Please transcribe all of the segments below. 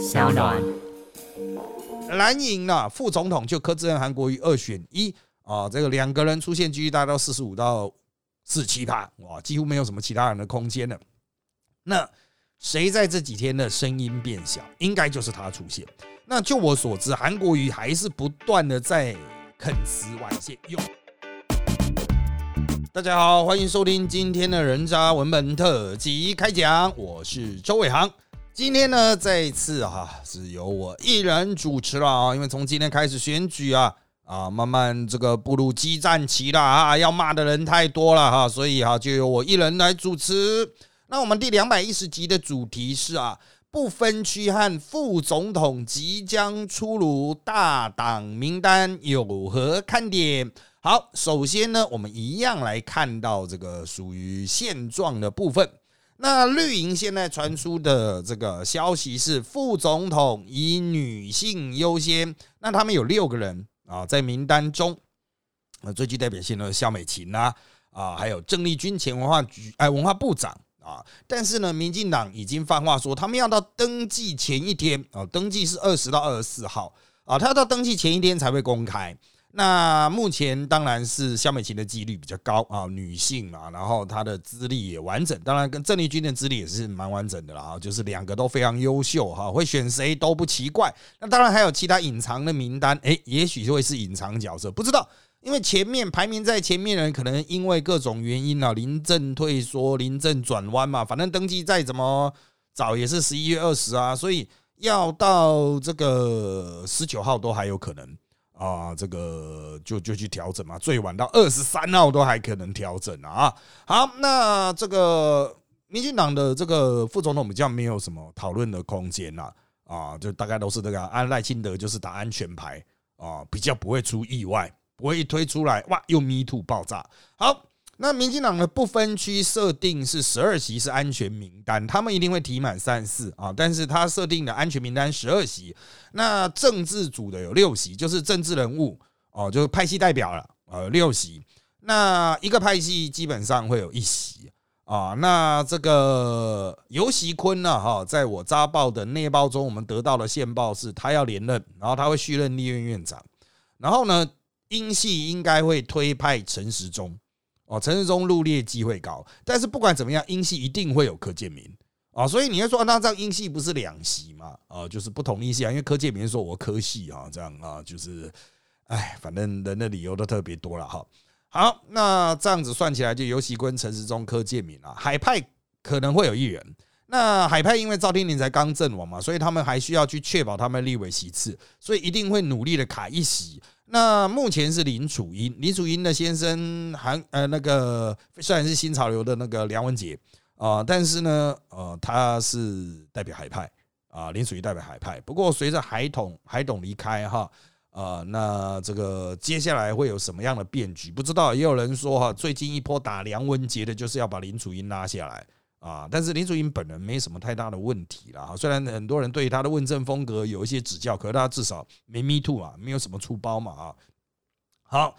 小暖。蓝营呢，副总统就柯志恩、韩国瑜二选一啊，这个两个人出现几率大到四十五到四七趴，哇，几乎没有什么其他人的空间了。那谁在这几天的声音变小，应该就是他出现。那就我所知，韩国瑜还是不断的在啃瓷碗线用。大家好，欢迎收听今天的人渣文本特辑开讲，我是周伟航。今天呢，这一次哈是由我一人主持了啊，因为从今天开始选举啊啊，慢慢这个步入激战期了啊，要骂的人太多了哈，所以哈就由我一人来主持。那我们第两百一十集的主题是啊，不分区和副总统即将出炉，大党名单有何看点？好，首先呢，我们一样来看到这个属于现状的部分。那绿营现在传出的这个消息是，副总统以女性优先。那他们有六个人啊，在名单中，呃，最具代表性的肖美琴呐，啊，还有郑丽君前文化局哎文化部长啊。但是呢，民进党已经放话说，他们要到登记前一天啊，登记是二十到二十四号啊，他要到登记前一天才会公开。那目前当然是肖美琴的几率比较高啊，女性嘛，然后她的资历也完整，当然跟郑丽君的资历也是蛮完整的啦，就是两个都非常优秀哈，会选谁都不奇怪。那当然还有其他隐藏的名单，诶，也许会是隐藏角色，不知道，因为前面排名在前面的人可能因为各种原因啊，临阵退缩、临阵转弯嘛，反正登记再怎么早也是十一月二十啊，所以要到这个十九号都还有可能。啊，这个就就去调整嘛，最晚到二十三号都还可能调整啊。好，那这个民进党的这个副总统比较没有什么讨论的空间啦，啊，就大概都是这个安赖清德就是打安全牌啊，比较不会出意外，不会一推出来哇又 me too 爆炸。好。那民进党的不分区设定是十二席是安全名单，他们一定会提满三四啊，但是他设定的安全名单十二席，那政治组的有六席，就是政治人物哦，就是派系代表了，呃，六席，那一个派系基本上会有一席啊，那这个尤习坤呢，哈，在我扎报的内报中，我们得到的线报是他要连任，然后他会续任立院院长，然后呢，英系应该会推派陈时中。哦，陈世忠入列机会高，但是不管怎么样，英系一定会有柯建明啊，所以你要说那这样英系不是两席嘛？啊，就是不同意系，因为柯建明说我科系啊，这样啊，就是，哎，反正人的理由都特别多了哈。好，那这样子算起来，就尤其跟、陈世忠、柯建明啊，海派可能会有一人。那海派因为赵天麟才刚阵亡嘛，所以他们还需要去确保他们立委席次，所以一定会努力的卡一席。那目前是林楚英，林楚英的先生韩呃那个虽然是新潮流的那个梁文杰啊，但是呢呃他是代表海派啊，林楚英代表海派。不过随着海统海董离开哈啊，那这个接下来会有什么样的变局？不知道，也有人说哈，最近一波打梁文杰的就是要把林楚英拉下来。啊，但是林楚英本人没什么太大的问题啦。虽然很多人对他的问政风格有一些指教，可是他至少没 me too 啊，没有什么出包嘛啊。好，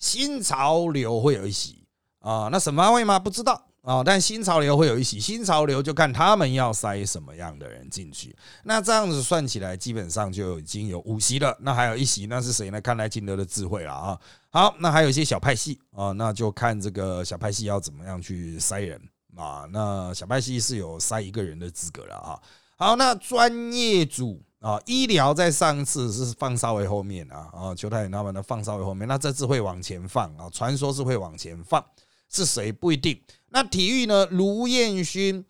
新潮流会有一席啊，那什么会吗？不知道啊。但新潮流会有一席，新潮流就看他们要塞什么样的人进去。那这样子算起来，基本上就已经有五席了。那还有一席，那是谁呢？看来金德的智慧了啊。好，那还有一些小派系啊，那就看这个小派系要怎么样去塞人。啊，那小派系是有塞一个人的资格了啊。好，那专业组啊，医疗在上次是放稍微后面啊，啊，邱太远他们的放稍微后面，那这次会往前放啊，传说是会往前放，是谁不一定。那体育呢，卢彦勋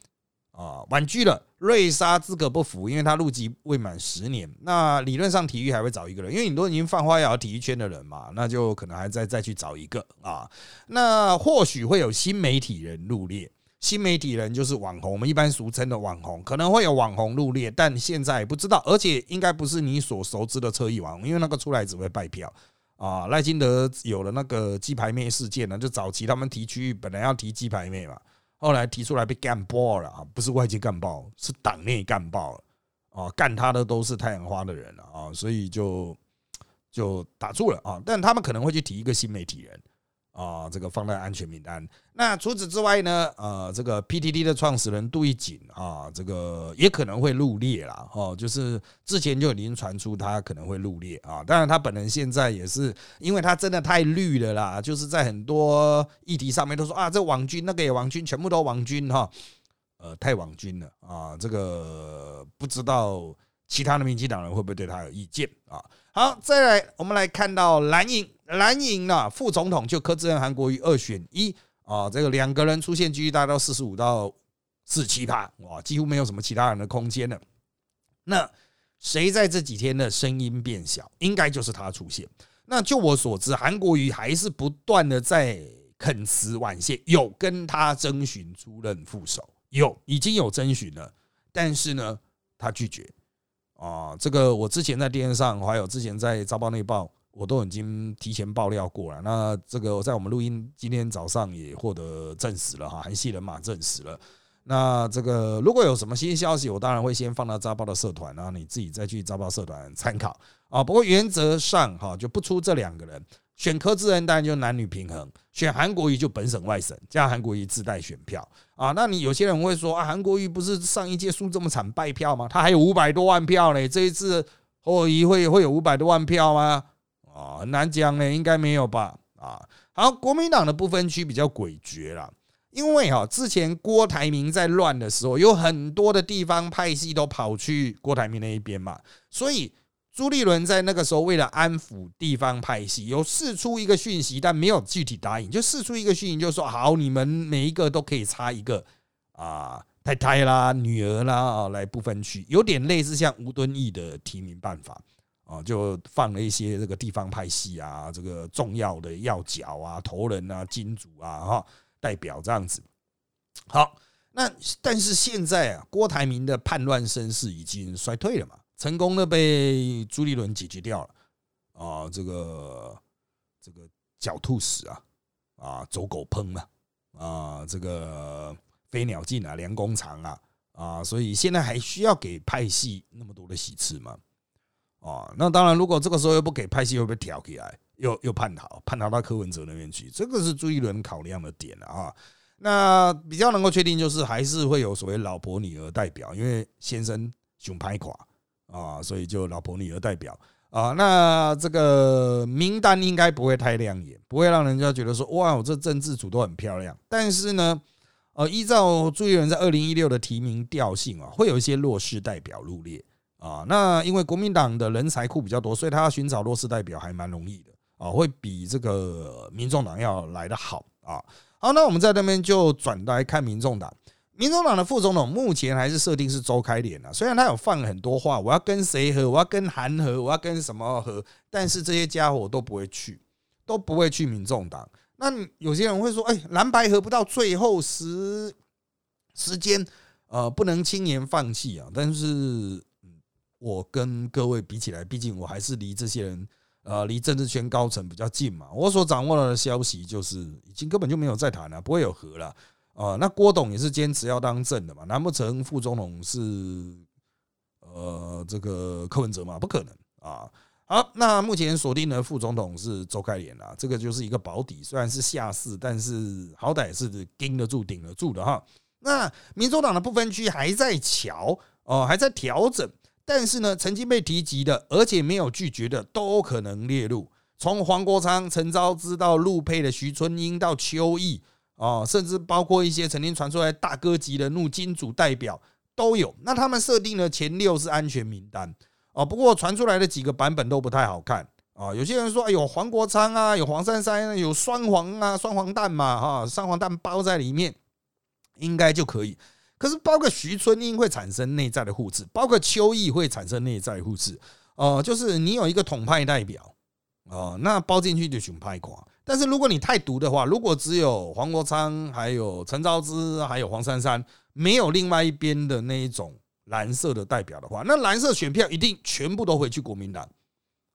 啊，婉拒了瑞莎资格不符，因为他入籍未满十年。那理论上体育还会找一个人，因为你都已经放花瑶体育圈的人嘛，那就可能还再再去找一个啊。那或许会有新媒体人入列。新媒体人就是网红，我们一般俗称的网红，可能会有网红入列，但现在不知道，而且应该不是你所熟知的车艺网红，因为那个出来只会败票啊。赖金德有了那个鸡排妹事件呢，就早期他们提区域本来要提鸡排妹嘛，后来提出来被干爆了啊，不是外界干爆，是党内干爆了啊，干他的都是太阳花的人了啊，所以就就打住了啊，但他们可能会去提一个新媒体人。啊，这个放在安全名单。那除此之外呢，呃，这个 PTT 的创始人杜义景啊，这个也可能会入列啦。哦，就是之前就已经传出他可能会入列啊。当然，他本人现在也是，因为他真的太绿了啦，就是在很多议题上面都说啊，这网军那个也网军，全部都网军哈，呃，太网军了啊。这个不知道其他的民进党人会不会对他有意见啊？好，再来，我们来看到蓝营，蓝营呢，副总统就柯志恩、韩国瑜二选一。啊，这个两个人出现几率达到四十五到四十七趴，哇，几乎没有什么其他人的空间了。那谁在这几天的声音变小，应该就是他出现。那就我所知，韩国瑜还是不断的在恳辞婉谢，有跟他征询出任副手，有已经有征询了，但是呢，他拒绝。啊，这个我之前在电视上，还有之前在《早报内报》。我都已经提前爆料过了，那这个在我们录音今天早上也获得证实了哈，韩系人马证实了。那这个如果有什么新消息，我当然会先放到扎报的社团，然后你自己再去扎报社团参考啊。不过原则上哈，就不出这两个人，选柯志恩当然就男女平衡，选韩国瑜就本省外省，加韩国瑜自带选票啊。那你有些人会说啊，韩国瑜不是上一届输这么惨败票吗？他还有五百多万票呢，这一次侯友会会有五百多万票吗？啊，很难讲呢，应该没有吧？啊，好，国民党的不分区比较诡谲啦，因为哈，之前郭台铭在乱的时候，有很多的地方派系都跑去郭台铭那一边嘛，所以朱立伦在那个时候为了安抚地方派系，有试出一个讯息，但没有具体答应，就试出一个讯息，就说好，你们每一个都可以插一个啊太太啦、女儿啦啊来不分区，有点类似像吴敦义的提名办法。啊，就放了一些这个地方派系啊，这个重要的要角啊、头人啊、金主啊、哈代表这样子。好，那但是现在啊，郭台铭的叛乱声势已经衰退了嘛，成功的被朱立伦解决掉了。啊，这个这个狡兔死啊，啊走狗烹嘛，啊这个飞鸟尽啊，良弓藏啊，啊，所以现在还需要给派系那么多的喜事吗？哦，那当然，如果这个时候又不给派系，会被挑起来？又又叛逃，叛逃到柯文哲那边去？这个是朱一伦考量的点了啊。那比较能够确定，就是还是会有所谓老婆女儿代表，因为先生熊拍垮啊，所以就老婆女儿代表啊。那这个名单应该不会太亮眼，不会让人家觉得说哇，我这政治组都很漂亮。但是呢，呃，依照朱一伦在二零一六的提名调性啊，会有一些弱势代表入列。啊，那因为国民党的人才库比较多，所以他要寻找弱势代表还蛮容易的啊，会比这个民众党要来的好啊。好，那我们在那边就转来看民众党，民众党的副总统目前还是设定是周开莲啊，虽然他有放很多话，我要跟谁和，我要跟韩和，我要跟什么和，但是这些家伙都不会去，都不会去民众党。那有些人会说，哎，蓝白合不到最后时时间，呃，不能轻言放弃啊，但是。我跟各位比起来，毕竟我还是离这些人，呃，离政治圈高层比较近嘛。我所掌握的消息就是，已经根本就没有再谈了，不会有和了。啊，那郭董也是坚持要当正的嘛？难不成副总统是呃这个柯文哲嘛？不可能啊！好，那目前锁定的副总统是周开莲啊，这个就是一个保底，虽然是下市，但是好歹是盯得住、顶得住的哈。那民主党的不分区还在瞧哦，还在调整。但是呢，曾经被提及的，而且没有拒绝的，都可能列入。从黄国昌、陈昭之到陆配的徐春英到邱毅啊，甚至包括一些曾经传出来大哥级的怒金主代表都有。那他们设定的前六是安全名单哦，不过传出来的几个版本都不太好看啊。有些人说，哎呦，黄国昌啊，有黄珊珊，有双黄啊，双黄蛋嘛，哈，双黄蛋包在里面，应该就可以。可是，包括徐春英会产生内在的互斥，包括邱毅会产生内在互斥。哦，就是你有一个统派代表，哦，那包进去就选派垮。但是如果你太独的话，如果只有黄国昌、还有陈昭之、还有黄珊珊，没有另外一边的那一种蓝色的代表的话，那蓝色选票一定全部都回去国民党。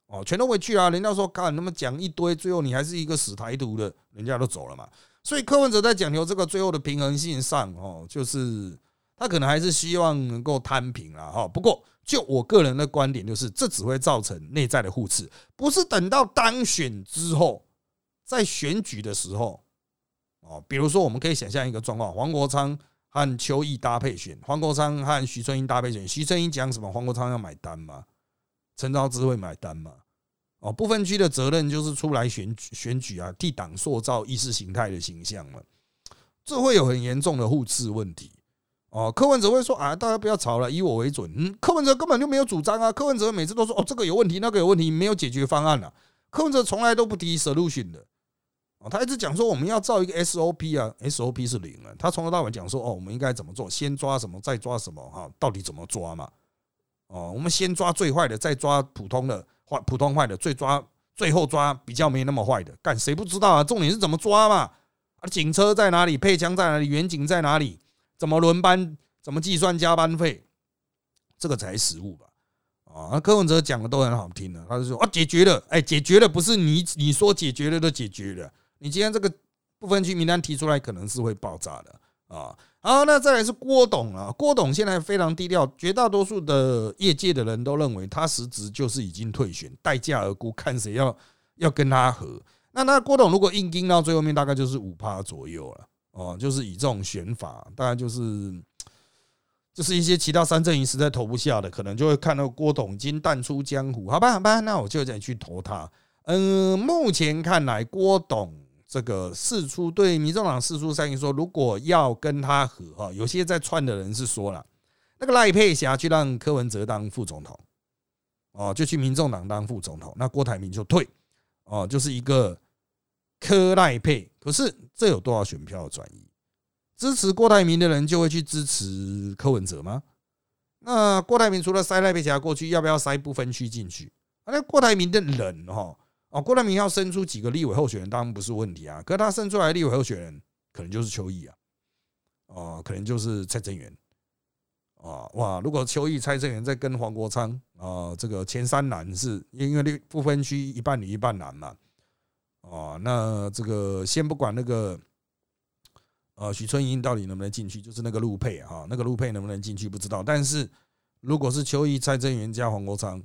哦，全都回去啊！人家说，干那么讲一堆，最后你还是一个死台独的，人家都走了嘛。所以柯文哲在讲求这个最后的平衡性上，哦，就是他可能还是希望能够摊平了哈。不过就我个人的观点，就是这只会造成内在的互斥，不是等到当选之后在选举的时候，哦，比如说我们可以想象一个状况：黄国昌和邱毅搭配选，黄国昌和徐春英搭配选，徐春英讲什么，黄国昌要买单吗？陈昭之会买单吗？哦，部分区的责任就是出来选举选举啊，替党塑造意识形态的形象嘛，这会有很严重的互斥问题。哦，柯文哲会说啊，大家不要吵了，以我为准。嗯，柯文哲根本就没有主张啊，柯文哲每次都说哦，这个有问题，那个有问题，没有解决方案了。柯文哲从来都不提 solution 的，哦，他一直讲说我们要造一个 SOP 啊，SOP 是零了。他从头到尾讲说哦，我们应该怎么做，先抓什么，再抓什么，哈，到底怎么抓嘛？哦，我们先抓最坏的，再抓普通的坏，普通坏的，最抓最后抓比较没那么坏的。干谁不知道啊？重点是怎么抓嘛？啊，警车在哪里？配枪在哪里？远警在哪里？怎么轮班？怎么计算加班费？这个才实物吧？啊，柯文哲讲的都很好听的，他就说啊，解决了，哎，解决了，不是你你说解决了就解决了。你今天这个部分区名单提出来，可能是会爆炸的啊。好，那再来是郭董啊，郭董现在非常低调，绝大多数的业界的人都认为他实质就是已经退选，待价而沽，看谁要要跟他合。那那郭董如果硬盯到最后面，大概就是五趴左右了哦，就是以这种选法，大概就是就是一些其他三阵营实在投不下的，可能就会看到郭董已经淡出江湖。好吧，好吧，那我就再去投他。嗯，目前看来，郭董。这个四出对民众党四出三意说，如果要跟他和哈，有些在串的人是说了，那个赖佩霞去让柯文哲当副总统，哦，就去民众党当副总统，那郭台铭就退，哦，就是一个柯赖佩。可是这有多少选票转移？支持郭台铭的人就会去支持柯文哲吗？那郭台铭除了塞赖佩霞过去，要不要塞不分区进去？那郭台铭的人哈？哦，哦郭台铭要生出几个立委候选人，当然不是问题啊。可是他生出来的立委候选人，可能就是邱毅啊，哦，可能就是蔡正元，啊，哇！如果邱毅、蔡正元在跟黄国昌啊，这个前三男是因为不分区一半女一半男嘛，哦，那这个先不管那个，呃，许春英到底能不能进去，就是那个陆配啊，那个陆配能不能进去不知道。但是如果是邱毅、蔡正元加黄国昌。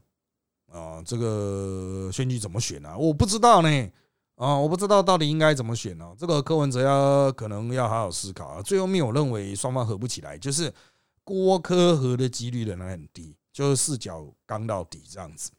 啊，这个选举怎么选呢？我不知道呢。啊，我不知道到底应该怎么选呢？这个柯文哲要可能要好好思考啊。最后面我认为双方合不起来，就是郭科合的几率仍然很低，就是视角刚到底这样子。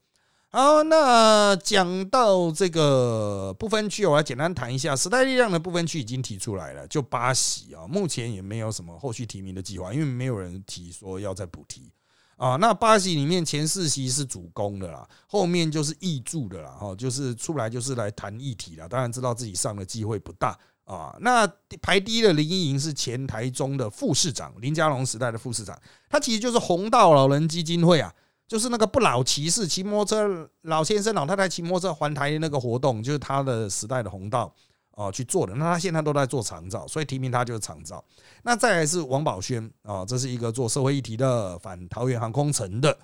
好，那讲到这个不分区，我来简单谈一下时代力量的不分区已经提出来了，就八席啊，目前也没有什么后续提名的计划，因为没有人提说要再补提。啊，那八席里面前四席是主攻的啦，后面就是议助的啦，哈，就是出来就是来谈议题啦。当然知道自己上的机会不大啊。那排第一的林依莹是前台中的副市长，林佳龙时代的副市长，他其实就是红道老人基金会啊，就是那个不老骑士骑摩托车老先生老太太骑摩托车环台那个活动，就是他的时代的红道。哦，去做的，那他现在都在做长照，所以提名他就是长照。那再来是王宝轩啊，这是一个做社会议题的反桃园航空城的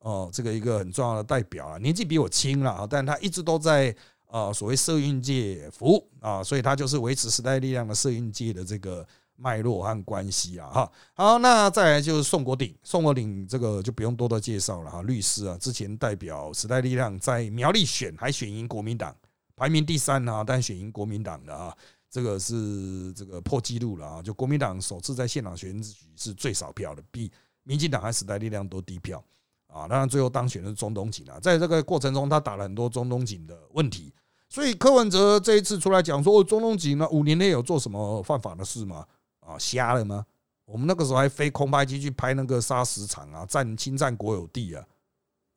哦，这个一个很重要的代表啊，年纪比我轻了啊，但他一直都在啊所谓社运界服务啊，所以他就是维持时代力量的社运界的这个脉络和关系啊哈。好，那再来就是宋国鼎，宋国鼎这个就不用多多介绍了哈，律师啊，之前代表时代力量在苗栗选还选赢国民党。排名第三啊，但选赢国民党的啊，这个是这个破纪录了啊！就国民党首次在现场选举是最少票的，比民进党和时代力量都低票啊。当然最后当选的是中东锦啊，在这个过程中他打了很多中东锦的问题，所以柯文哲这一次出来讲说，中东锦呢五年内有做什么犯法的事吗？啊，瞎了吗？我们那个时候还飞空拍机去拍那个砂石场啊，占侵占国有地啊，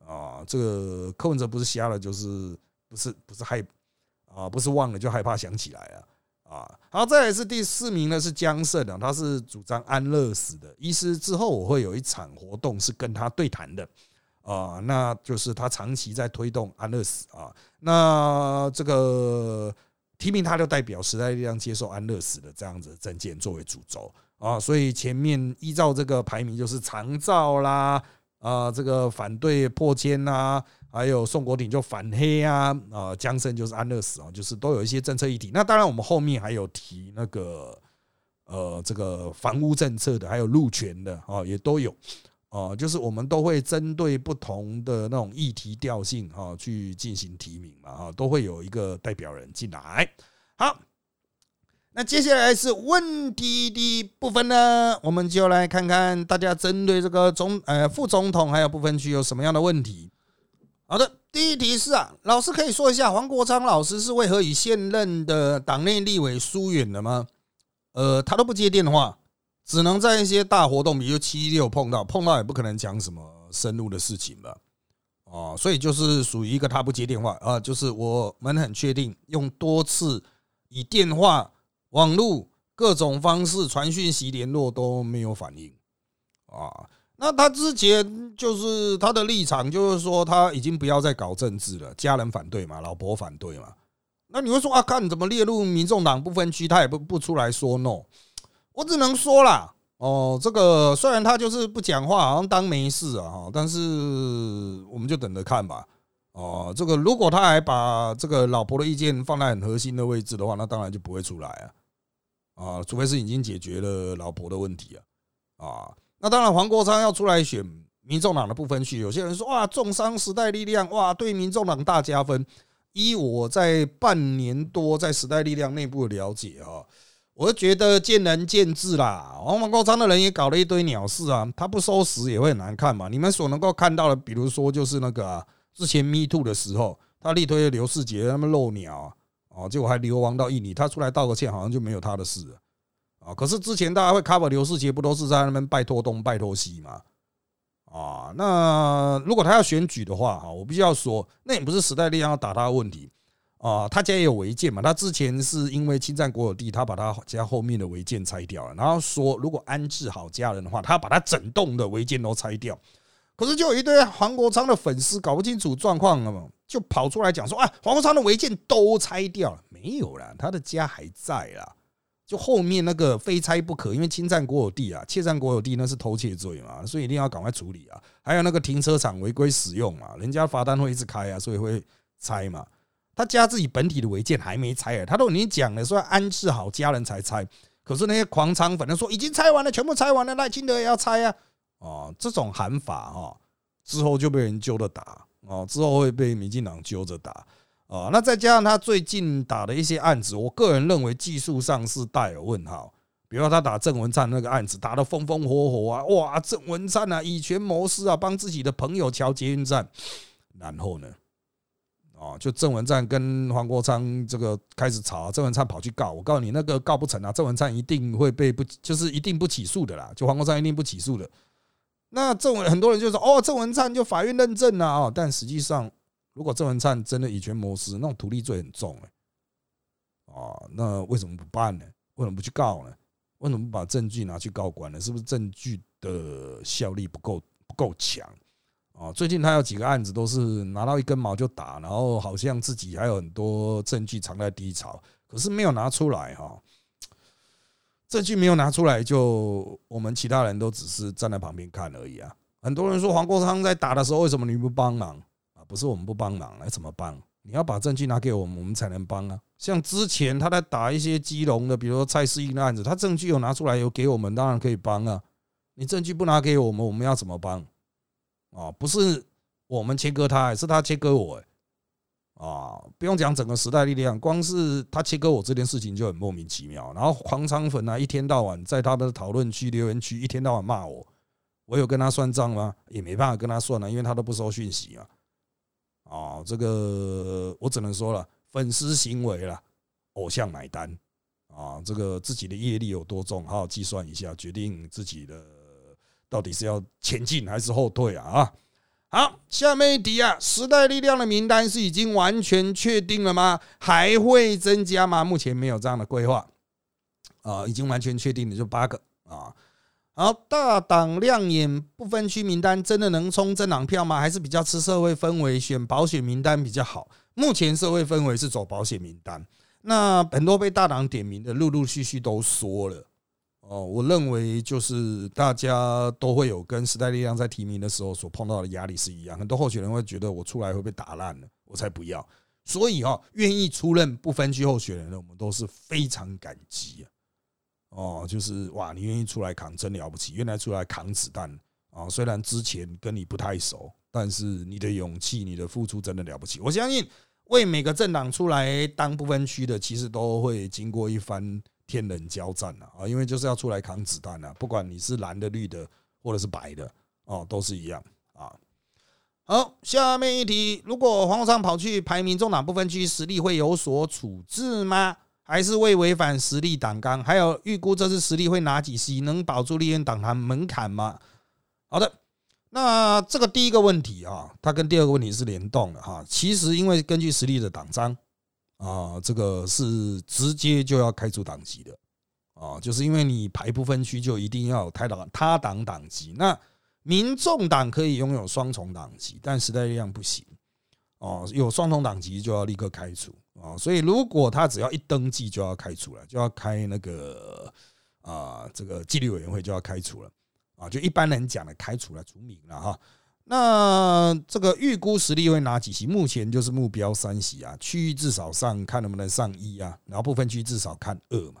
啊，这个柯文哲不是瞎了，就是不是不是害。啊，不是忘了就害怕想起来啊啊！好，再来是第四名呢，是江胜啊，他是主张安乐死的医师。之后我会有一场活动是跟他对谈的啊，那就是他长期在推动安乐死啊。那这个提名他就代表时代力量接受安乐死的这样子证件作为主轴啊，所以前面依照这个排名就是长照啦啊，这个反对破迁呐。还有宋国鼎就反黑啊，啊江胜就是安乐死啊，就是都有一些政策议题。那当然我们后面还有提那个呃这个房屋政策的，还有路权的啊，也都有啊，就是我们都会针对不同的那种议题调性啊去进行提名嘛啊，都会有一个代表人进来。好，那接下来是问题的部分呢，我们就来看看大家针对这个总呃副总统还有部分区有什么样的问题。好的，第一题是啊，老师可以说一下黄国昌老师是为何与现任的党内立委疏远了吗？呃，他都不接电话，只能在一些大活动，比如七六碰到，碰到也不可能讲什么深入的事情吧？哦，所以就是属于一个他不接电话啊，就是我们很确定用多次以电话、网络各种方式传讯息联络都没有反应啊。那他之前就是他的立场，就是说他已经不要再搞政治了，家人反对嘛，老婆反对嘛。那你会说啊，看怎么列入民众党不分区，他也不不出来说 no。我只能说啦，哦，这个虽然他就是不讲话，好像当没事啊哈，但是我们就等着看吧。哦，这个如果他还把这个老婆的意见放在很核心的位置的话，那当然就不会出来啊。啊，除非是已经解决了老婆的问题啊，啊。那当然，黄国昌要出来选民众党的不分区，有些人说哇，重伤时代力量，哇，对民众党大加分。依我在半年多在时代力量内部的了解啊，我觉得见仁见智啦。黄国昌的人也搞了一堆鸟事啊，他不收拾也会很难看嘛。你们所能够看到的，比如说就是那个之前 Me Too 的时候，他力推刘世杰他们漏鸟啊，结果还流亡到印尼，他出来道个歉，好像就没有他的事了。啊！可是之前大家会 cover 刘世杰，不都是在那边拜托东拜托西吗？啊，那如果他要选举的话，哈，我必须要说，那也不是时代力量要打他的问题啊。他家也有违建嘛，他之前是因为侵占国有地，他把他家后面的违建拆掉了，然后说如果安置好家人的话，他要把他整栋的违建都拆掉。可是就有一堆黄国昌的粉丝搞不清楚状况了嘛，就跑出来讲说啊，黄国昌的违建都拆掉了，没有了，他的家还在啦。就后面那个非拆不可，因为侵占国有地啊，窃占国有地那是偷窃罪嘛，所以一定要赶快处理啊。还有那个停车场违规使用嘛，人家罚单会一直开啊，所以会拆嘛。他家自己本体的违建还没拆啊，他都已经讲了说安置好家人才拆，可是那些狂仓粉说已经拆完了，全部拆完了，赖清德也要拆啊。哦，这种喊法哈，之后就被人揪着打哦，之后会被民进党揪着打。啊，那再加上他最近打的一些案子，我个人认为技术上是带有问号。比如说他打郑文灿那个案子，打得风风火火啊，哇，郑文灿啊，以权谋私啊，帮自己的朋友敲捷运站，然后呢，啊，就郑文灿跟黄国昌这个开始吵，郑文灿跑去告，我告诉你，那个告不成啊，郑文灿一定会被不，就是一定不起诉的啦，就黄国昌一定不起诉的。那郑文很多人就说，哦，郑文灿就法院认证了啊，但实际上。如果郑文灿真的以权谋私，那种土地罪很重哎，啊，那为什么不办呢？为什么不去告呢？为什么不把证据拿去告官呢？是不是证据的效力不够不够强啊？最近他有几个案子都是拿到一根毛就打，然后好像自己还有很多证据藏在低潮，可是没有拿出来哈。证据没有拿出来，就我们其他人都只是站在旁边看而已啊。很多人说黄国昌在打的时候，为什么你不帮忙？不是我们不帮忙，来怎么帮？你要把证据拿给我们，我们才能帮啊。像之前他在打一些基隆的，比如说蔡世英的案子，他证据有拿出来有给我们，当然可以帮啊。你证据不拿给我们，我们要怎么帮？啊，不是我们切割他，是他切割我。啊，不用讲整个时代力量，光是他切割我这件事情就很莫名其妙。然后黄昌粉啊，一天到晚在他的讨论区、留言区一天到晚骂我，我有跟他算账吗？也没办法跟他算啊，因为他都不收讯息啊。啊，这个我只能说了，粉丝行为了，偶像买单啊，这个自己的业力有多重，好好计算一下，决定自己的到底是要前进还是后退啊啊！好，下面一题啊，时代力量的名单是已经完全确定了吗？还会增加吗？目前没有这样的规划啊，已经完全确定的就八个啊。好，大党亮眼不分区名单真的能冲政党票吗？还是比较吃社会氛围，选保险名单比较好？目前社会氛围是走保险名单，那很多被大党点名的，陆陆续续都说了。哦，我认为就是大家都会有跟时代力量在提名的时候所碰到的压力是一样，很多候选人会觉得我出来会被打烂了，我才不要。所以哈，愿意出任不分区候选人的，我们都是非常感激啊。哦，就是哇，你愿意出来扛，真了不起！原来出来扛子弹啊，虽然之前跟你不太熟，但是你的勇气、你的付出真的了不起。我相信为每个政党出来当不分区的，其实都会经过一番天人交战啊，因为就是要出来扛子弹啊，不管你是蓝的、绿的或者是白的哦，都是一样啊。好，下面一题，如果黄国跑去排民众党不分区，实力会有所处置吗？还是未违反实力党纲？还有预估这次实力会拿几席？能保住立院党团门槛吗？好的。那这个第一个问题啊，它跟第二个问题是联动的哈。其实因为根据实力的党章啊，这个是直接就要开除党籍的啊，就是因为你排不分区就一定要有他党他党党籍。那民众党可以拥有双重党籍，但时代力量不行哦，有双重党籍就要立刻开除啊。所以如果他只要一登记就要开除了，就要开那个啊，这个纪律委员会就要开除了。啊，就一般人讲的开除了除名了哈。那这个预估实力会拿几席？目前就是目标三席啊，区域至少上看能不能上一啊，然后部分区至少看二嘛。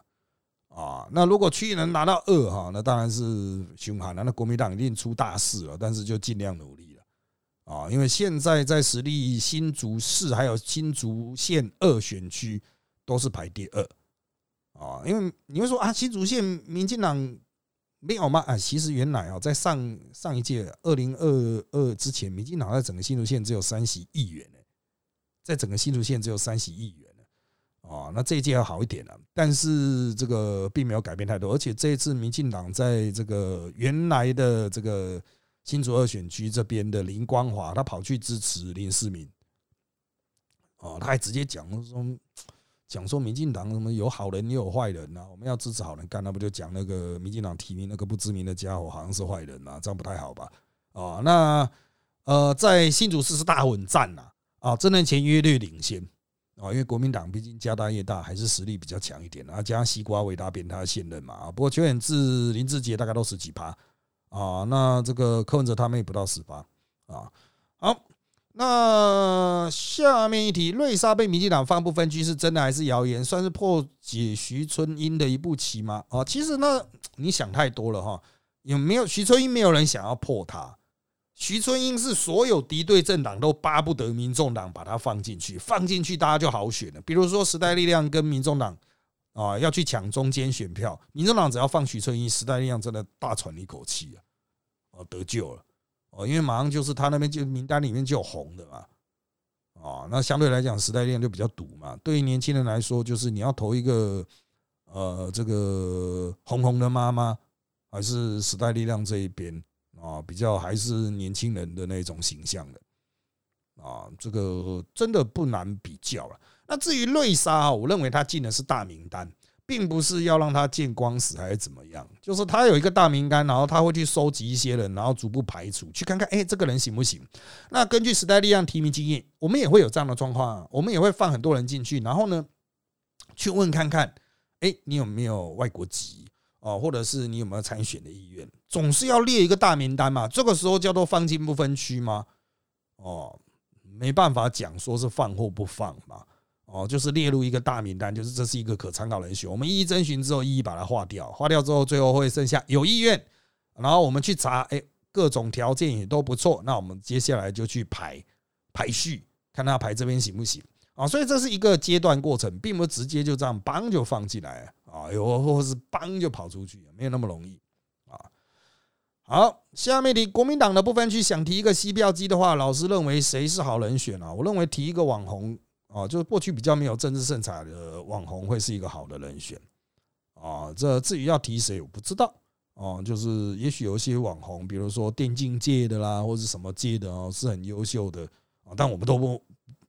啊，那如果区域能拿到二哈，那当然是凶悍了。那国民党一定出大事了，但是就尽量努力啊，因为现在在实力新竹市还有新竹县二选区都是排第二啊，因为你会说啊，新竹县民进党。没有吗？啊，其实原来啊，在上上一届二零二二之前，民进党在整个新竹县只有三席议员呢，在整个新竹县只有三席议员呢。哦，那这一届要好一点了，但是这个并没有改变太多，而且这一次民进党在这个原来的这个新竹二选区这边的林光华，他跑去支持林世明，哦，他还直接讲说。讲说民进党什么有好人也有坏人呐，我们要支持好人干，那不就讲那个民进党提名那个不知名的家伙好像是坏人呐，这样不太好吧？啊，那呃，在新竹市是大混战呐，啊，真人前约略领先啊，因为国民党毕竟家大业大，还是实力比较强一点啊，加上西瓜为大扁他现任嘛啊，不过邱远志、林志杰大概都十几趴啊，那这个柯文哲他们也不到十八啊，好。那下面一题，瑞莎被民进党放不分区是真的还是谣言？算是破解徐春英的一步棋吗？啊，其实呢，你想太多了哈。有没有徐春英？没有人想要破他。徐春英是所有敌对政党都巴不得民众党把他放进去，放进去大家就好选了。比如说时代力量跟民众党啊要去抢中间选票，民众党只要放徐春英，时代力量真的大喘一口气啊，哦，得救了。哦，因为马上就是他那边就名单里面就有红的嘛，哦，那相对来讲时代力量就比较堵嘛。对于年轻人来说，就是你要投一个呃这个红红的妈妈，还是时代力量这一边啊，比较还是年轻人的那种形象的啊，这个真的不难比较了。那至于瑞莎啊，我认为他进的是大名单。并不是要让他见光死还是怎么样，就是他有一个大名单，然后他会去收集一些人，然后逐步排除，去看看，哎，这个人行不行？那根据时代力量提名经验，我们也会有这样的状况，我们也会放很多人进去，然后呢，去问看看，哎，你有没有外国籍哦，或者是你有没有参选的意愿？总是要列一个大名单嘛，这个时候叫做放进不分区吗？哦，没办法讲说是放或不放嘛。哦，就是列入一个大名单，就是这是一个可参考人选。我们一一征询之后，一一把它划掉，划掉之后，最后会剩下有意愿。然后我们去查，哎，各种条件也都不错。那我们接下来就去排排序，看他排这边行不行啊？所以这是一个阶段过程，并不直接就这样帮就放进来啊，有或是帮就跑出去，没有那么容易啊。好，下面题，国民党的部分去想提一个西票机的话，老师认为谁是好人选啊？我认为提一个网红。哦，就是过去比较没有政治色彩的网红会是一个好的人选啊。这至于要提谁，我不知道哦。就是也许有一些网红，比如说电竞界的啦，或者什么界的哦，是很优秀的啊。但我们都不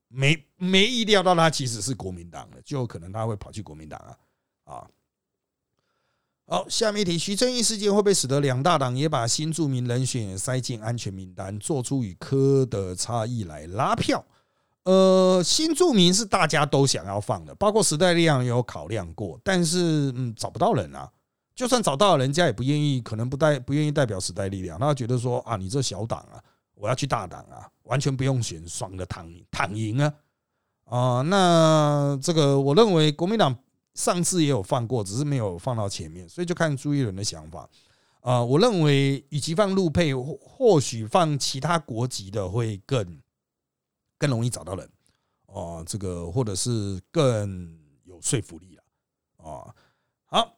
没没意料到他其实是国民党的，就可能他会跑去国民党啊啊。好，下面一题，徐正义事件会不会使得两大党也把新著名人选塞进安全名单，做出与科的差异来拉票？呃，新住民是大家都想要放的，包括时代力量也有考量过，但是嗯找不到人啊。就算找到人家也不愿意，可能不代不愿意代表时代力量，他觉得说啊，你这小党啊，我要去大党啊，完全不用选爽的躺躺赢啊啊。那这个我认为国民党上次也有放过，只是没有放到前面，所以就看朱一伦的想法啊。我认为与其放陆配，或许放其他国籍的会更。更容易找到人哦，这个或者是更有说服力了啊。好，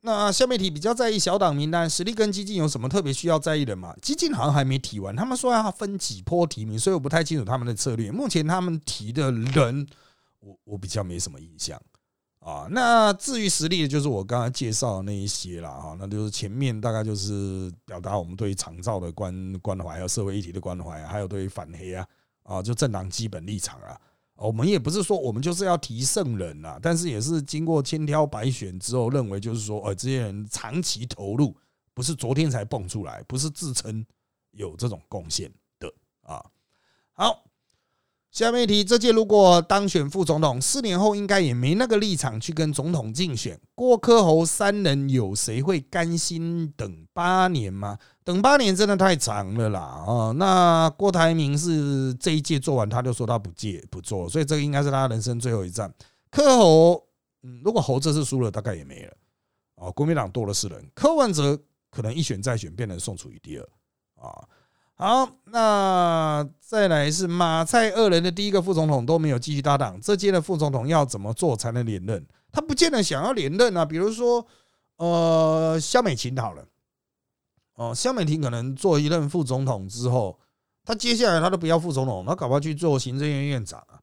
那下面题比较在意小党名单实力跟激进有什么特别需要在意的吗？激进好像还没提完，他们说要分几波提名，所以我不太清楚他们的策略。目前他们提的人，我我比较没什么印象。啊，那至于实力，就是我刚刚介绍的那一些啦，哈，那就是前面大概就是表达我们对于长照的关关怀，还有社会议题的关怀，还有对于反黑啊，啊，就政党基本立场啊。我们也不是说我们就是要提圣人啊，但是也是经过千挑百选之后，认为就是说，呃，这些人长期投入，不是昨天才蹦出来，不是自称有这种贡献的啊。好。下面一题：这届如果当选副总统，四年后应该也没那个立场去跟总统竞选。郭科侯三人有谁会甘心等八年吗？等八年真的太长了啦！啊，那郭台铭是这一届做完，他就说他不借不做，所以这个应该是他人生最后一战。柯侯，嗯，如果侯这次输了，大概也没了。啊，国民党多了是人，柯文哲可能一选再选，变成宋楚瑜第二。啊。好，那再来是马蔡二人的第一个副总统都没有继续搭档，这届的副总统要怎么做才能连任？他不见得想要连任啊，比如说，呃，萧美琴好了，哦，萧美琴可能做一任副总统之后，他接下来他都不要副总统，他搞不好去做行政院院长啊，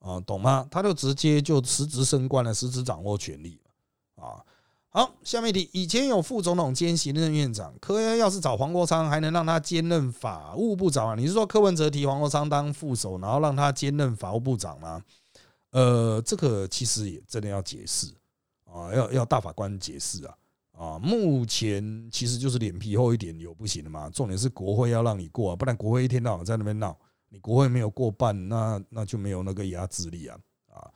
啊，懂吗？他就直接就辞职升官了，辞职掌握权力啊。好，下面题，以前有副总统兼行政院长，柯要是找黄国昌，还能让他兼任法务部长啊？你是说柯文哲提黄国昌当副手，然后让他兼任法务部长吗？呃，这个其实也真的要解释啊，要要大法官解释啊啊！目前其实就是脸皮厚一点有不行的嘛，重点是国会要让你过，啊，不然国会一天到晚在那边闹，你国会没有过半，那那就没有那个压制力啊啊！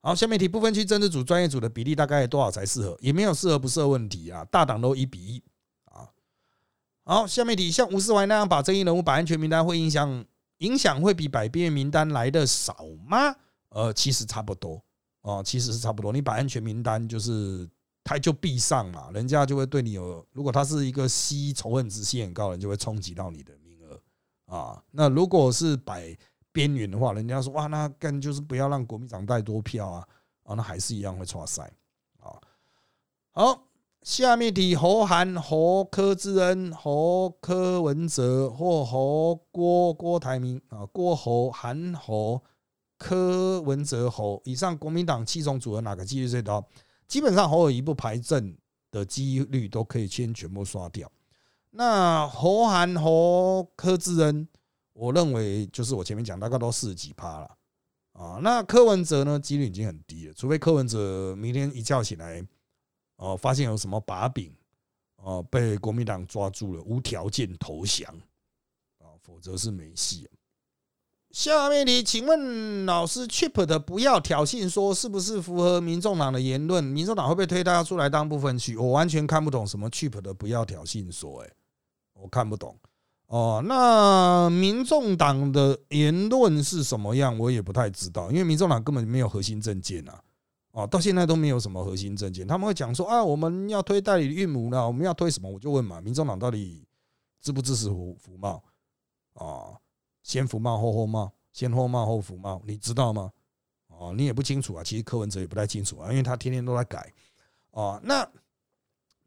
好，下面题部分区政治组、专业组的比例大概多少才适合？也没有适合不适合问题啊，大党都一比一啊。好，下面题像吴思怀那样把争议人物摆安全名单，会影响影响会比百变名单来的少吗？呃，其实差不多哦，其实是差不多。你摆安全名单就是他就必上嘛，人家就会对你有，如果他是一个吸仇恨值吸很高的人，就会冲击到你的名额啊。那如果是摆边缘的话，人家说哇，那更就是不要让国民党带多票啊，啊，那还是一样会错赛啊。好，下面题：侯韩、侯柯志恩、侯柯文哲或侯郭郭台铭啊，郭侯韩侯柯文哲侯以上，国民党七种组合哪个几率最高？基本上侯友谊不排阵的几率都可以先全部刷掉。那侯韩侯柯志恩。我认为就是我前面讲，大概都四十几趴了啊。那柯文哲呢，几率已经很低了，除非柯文哲明天一觉起来，哦，发现有什么把柄，哦，被国民党抓住了，无条件投降啊，否则是没戏。下面题，请问老师，Chip 的不要挑衅说是不是符合民众党的言论？民众党会不会推他出来当部分区？我完全看不懂什么 Chip 的不要挑衅说，哎，我看不懂。哦，那民众党的言论是什么样？我也不太知道，因为民众党根本没有核心政见啊，哦，到现在都没有什么核心政见。他们会讲说啊，我们要推代理孕母了，我们要推什么？我就问嘛，民众党到底支不支持服服贸？啊，先服贸后后贸，先后贸后服贸，你知道吗？哦，你也不清楚啊。其实柯文哲也不太清楚啊，因为他天天都在改。哦，那。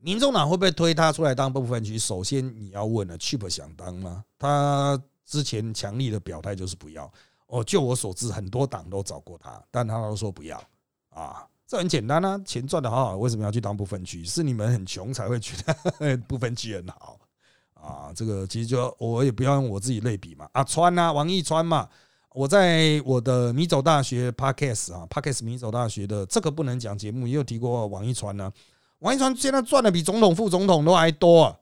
民众党会不会推他出来当部分区？首先你要问了，Chip 想当吗？他之前强力的表态就是不要。哦，就我所知，很多党都找过他，但他都说不要。啊，这很简单啊，钱赚的好好，为什么要去当部分区？是你们很穷才会觉得 部分区很好啊？这个其实就我也不要用我自己类比嘛。阿川啊，王一川嘛，我在我的米走大学 Podcast 啊，Podcast 米走大学的这个不能讲节目也有提过王一川呢。王一川现在赚的比总统、副总统都还多啊！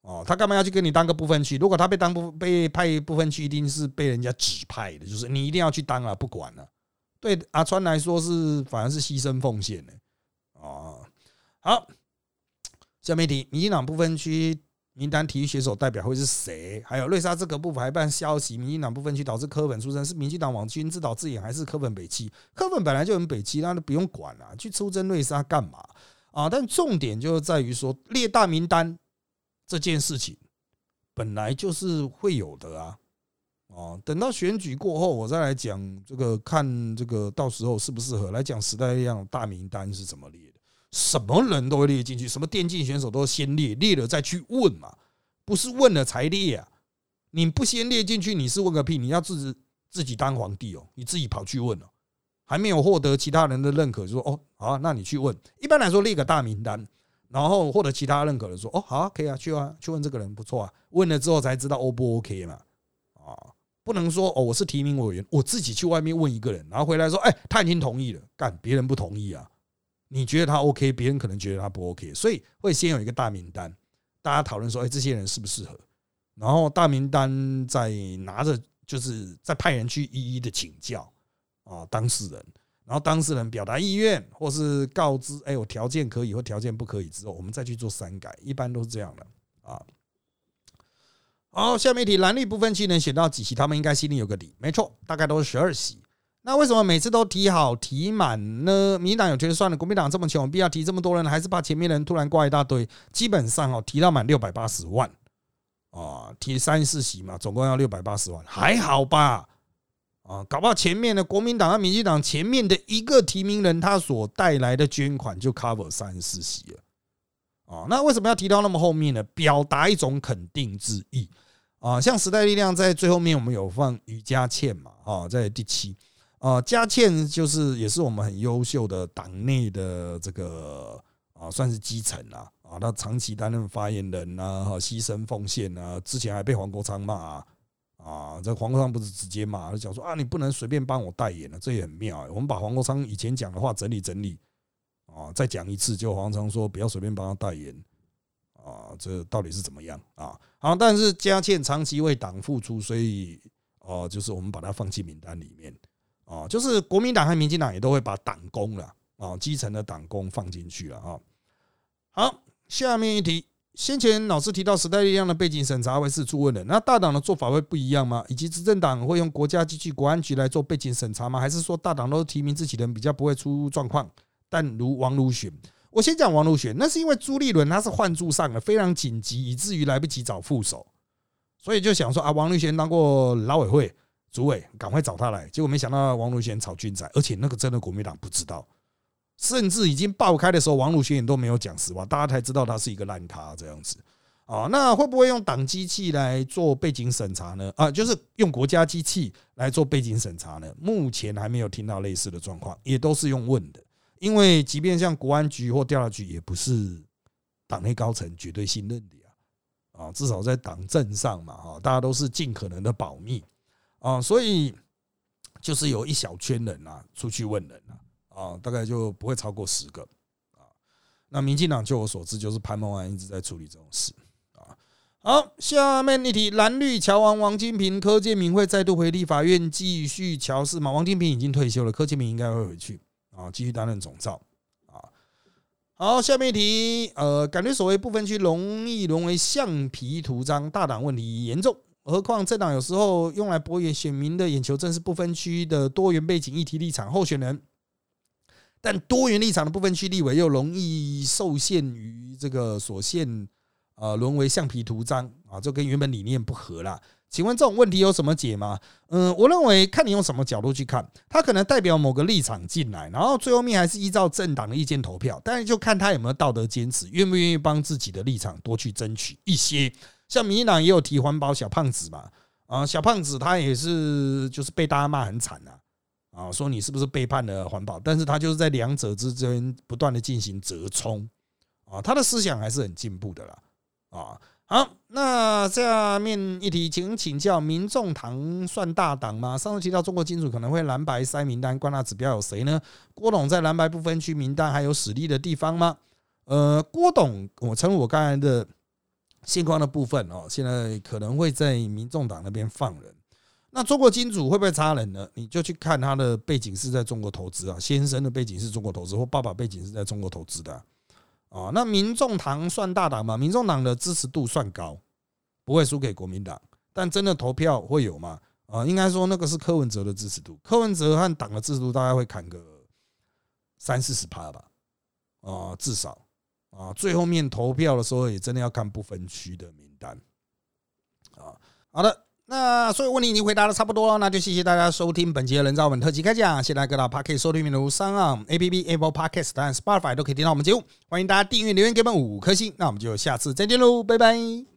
哦，他干嘛要去跟你当个部分区？如果他被当部被派一部分区，一定是被人家指派的，就是你一定要去当啊，不管了。对阿川来说是反而是牺牲奉献的哦。好，下面一题：民进党部分区名单体育选手代表会是谁？还有瑞莎这个不排办消息，民进党部分区导致科本出身，是民进党网军自导自演，还是科本北七？科本本来就很北七，那都不用管了，去出征瑞莎干嘛？啊，但重点就在于说列大名单这件事情本来就是会有的啊，哦，等到选举过后，我再来讲这个，看这个到时候适不适合来讲时代力量大名单是怎么列，什么人都会列进去，什么电竞选手都先列，列了再去问嘛，不是问了才列啊。你不先列进去，你是问个屁？你要自己自己当皇帝哦，你自己跑去问哦，还没有获得其他人的认可，说哦好，那你去问。一般来说列个大名单，然后获得其他认可的说哦好，可以啊，去啊，去问这个人不错啊。问了之后才知道 O 不 OK 嘛？啊，不能说哦，我是提名委员，我自己去外面问一个人，然后回来说哎，他已经同意了，干别人不同意啊？你觉得他 OK，别人可能觉得他不 OK，所以会先有一个大名单，大家讨论说哎，这些人适不适合？然后大名单再拿着，就是再派人去一一的请教啊当事人，然后当事人表达意愿，或是告知，哎，我条件可以或条件不可以之后，我们再去做删改，一般都是这样的啊。好，下面一题，蓝绿不分区能选到几席？他们应该心里有个底。没错，大概都是十二席。那为什么每次都提好提满呢？民进党有觉得算了，国民党这么穷，必要提这么多人，还是怕前面人突然挂一大堆？基本上哦，提到满六百八十万。啊，提三四席嘛，总共要六百八十万，还好吧？啊，搞不好前面的国民党和民进党前面的一个提名人，他所带来的捐款就 cover 三四席了。啊，那为什么要提到那么后面呢？表达一种肯定之意啊。像时代力量在最后面，我们有放于家倩嘛？啊，在第七啊，嘉倩就是也是我们很优秀的党内的这个啊，算是基层啊。啊，他长期担任发言人呐，哈，牺牲奉献啊，之前还被黄国昌骂啊，啊，这黄国昌不是直接骂，他讲说啊，你不能随便帮我代言了，这也很妙。我们把黄国昌以前讲的话整理整理，啊，再讲一次，就黄国昌说不要随便帮他代言，啊，这到底是怎么样啊？好，但是嘉倩长期为党付出，所以哦，就是我们把他放进名单里面，啊，就是国民党和民进党也都会把党工了，啊，基层的党工放进去了啊，好。下面一题，先前老师提到时代力量的背景审查会是出问的，那大党的做法会不一样吗？以及执政党会用国家机器国安局来做背景审查吗？还是说大党都提名自己人比较不会出状况？但如王如选，我先讲王如选，那是因为朱立伦他是换住上了，非常紧急，以至于来不及找副手，所以就想说啊，王如选当过老委会主委，赶快找他来。结果没想到王如选炒军仔，而且那个真的国民党不知道。甚至已经爆开的时候，王鲁学也都没有讲实话，大家才知道他是一个烂咖这样子啊。那会不会用党机器来做背景审查呢？啊，就是用国家机器来做背景审查呢？目前还没有听到类似的状况，也都是用问的。因为即便像国安局或调查局，也不是党内高层绝对信任的呀。啊，至少在党政上嘛，哈，大家都是尽可能的保密啊，所以就是有一小圈人啊出去问人啊。啊，大概就不会超过十个啊。那民进党就我所知，就是潘孟安一直在处理这种事啊。好，下面一题，蓝绿桥王王金平、柯建明会再度回立法院继续乔事吗？王金平已经退休了，柯建明应该会回去啊，继续担任总召啊。好，下面一题，呃，感觉所谓不分区容易沦为橡皮图章，大党问题严重。何况政党有时候用来博眼选民的眼球，正是不分区的多元背景议题立场候选人。但多元立场的部分区立委又容易受限于这个所限，呃，沦为橡皮图章啊，就跟原本理念不合了。请问这种问题有什么解吗？嗯，我认为看你用什么角度去看，他可能代表某个立场进来，然后最后面还是依照政党的意见投票，但是就看他有没有道德坚持，愿不愿意帮自己的立场多去争取一些。像民进党也有提环保小胖子嘛，啊，小胖子他也是就是被大家骂很惨啊。啊，说你是不是背叛了环保？但是他就是在两者之间不断的进行折冲，啊，他的思想还是很进步的啦，啊，好，那下面一题，请请教，民众党算大党吗？上次提到中国金属可能会蓝白塞名单，关纳指标有谁呢？郭董在蓝白不分区名单还有实力的地方吗？呃，郭董，我称我刚才的现况的部分哦，现在可能会在民众党那边放人。那中国金主会不会差人呢？你就去看他的背景是在中国投资啊，先生的背景是中国投资，或爸爸背景是在中国投资的啊。那民众党算大党吗？民众党的支持度算高，不会输给国民党，但真的投票会有吗？啊，应该说那个是柯文哲的支持度，柯文哲和党的支持度大概会砍个三四十趴吧，啊，至少啊，最后面投票的时候也真的要看不分区的名单啊。好的。那所有问题已经回答的差不多了，那就谢谢大家收听本期的人造本特辑开讲。谢谢大家各大 Podcast 收听平台三岸 A P P、Apple Podcast 和 Spotify 都可以听到我们节目，欢迎大家订阅、留言给我们五颗星。那我们就下次再见喽，拜拜。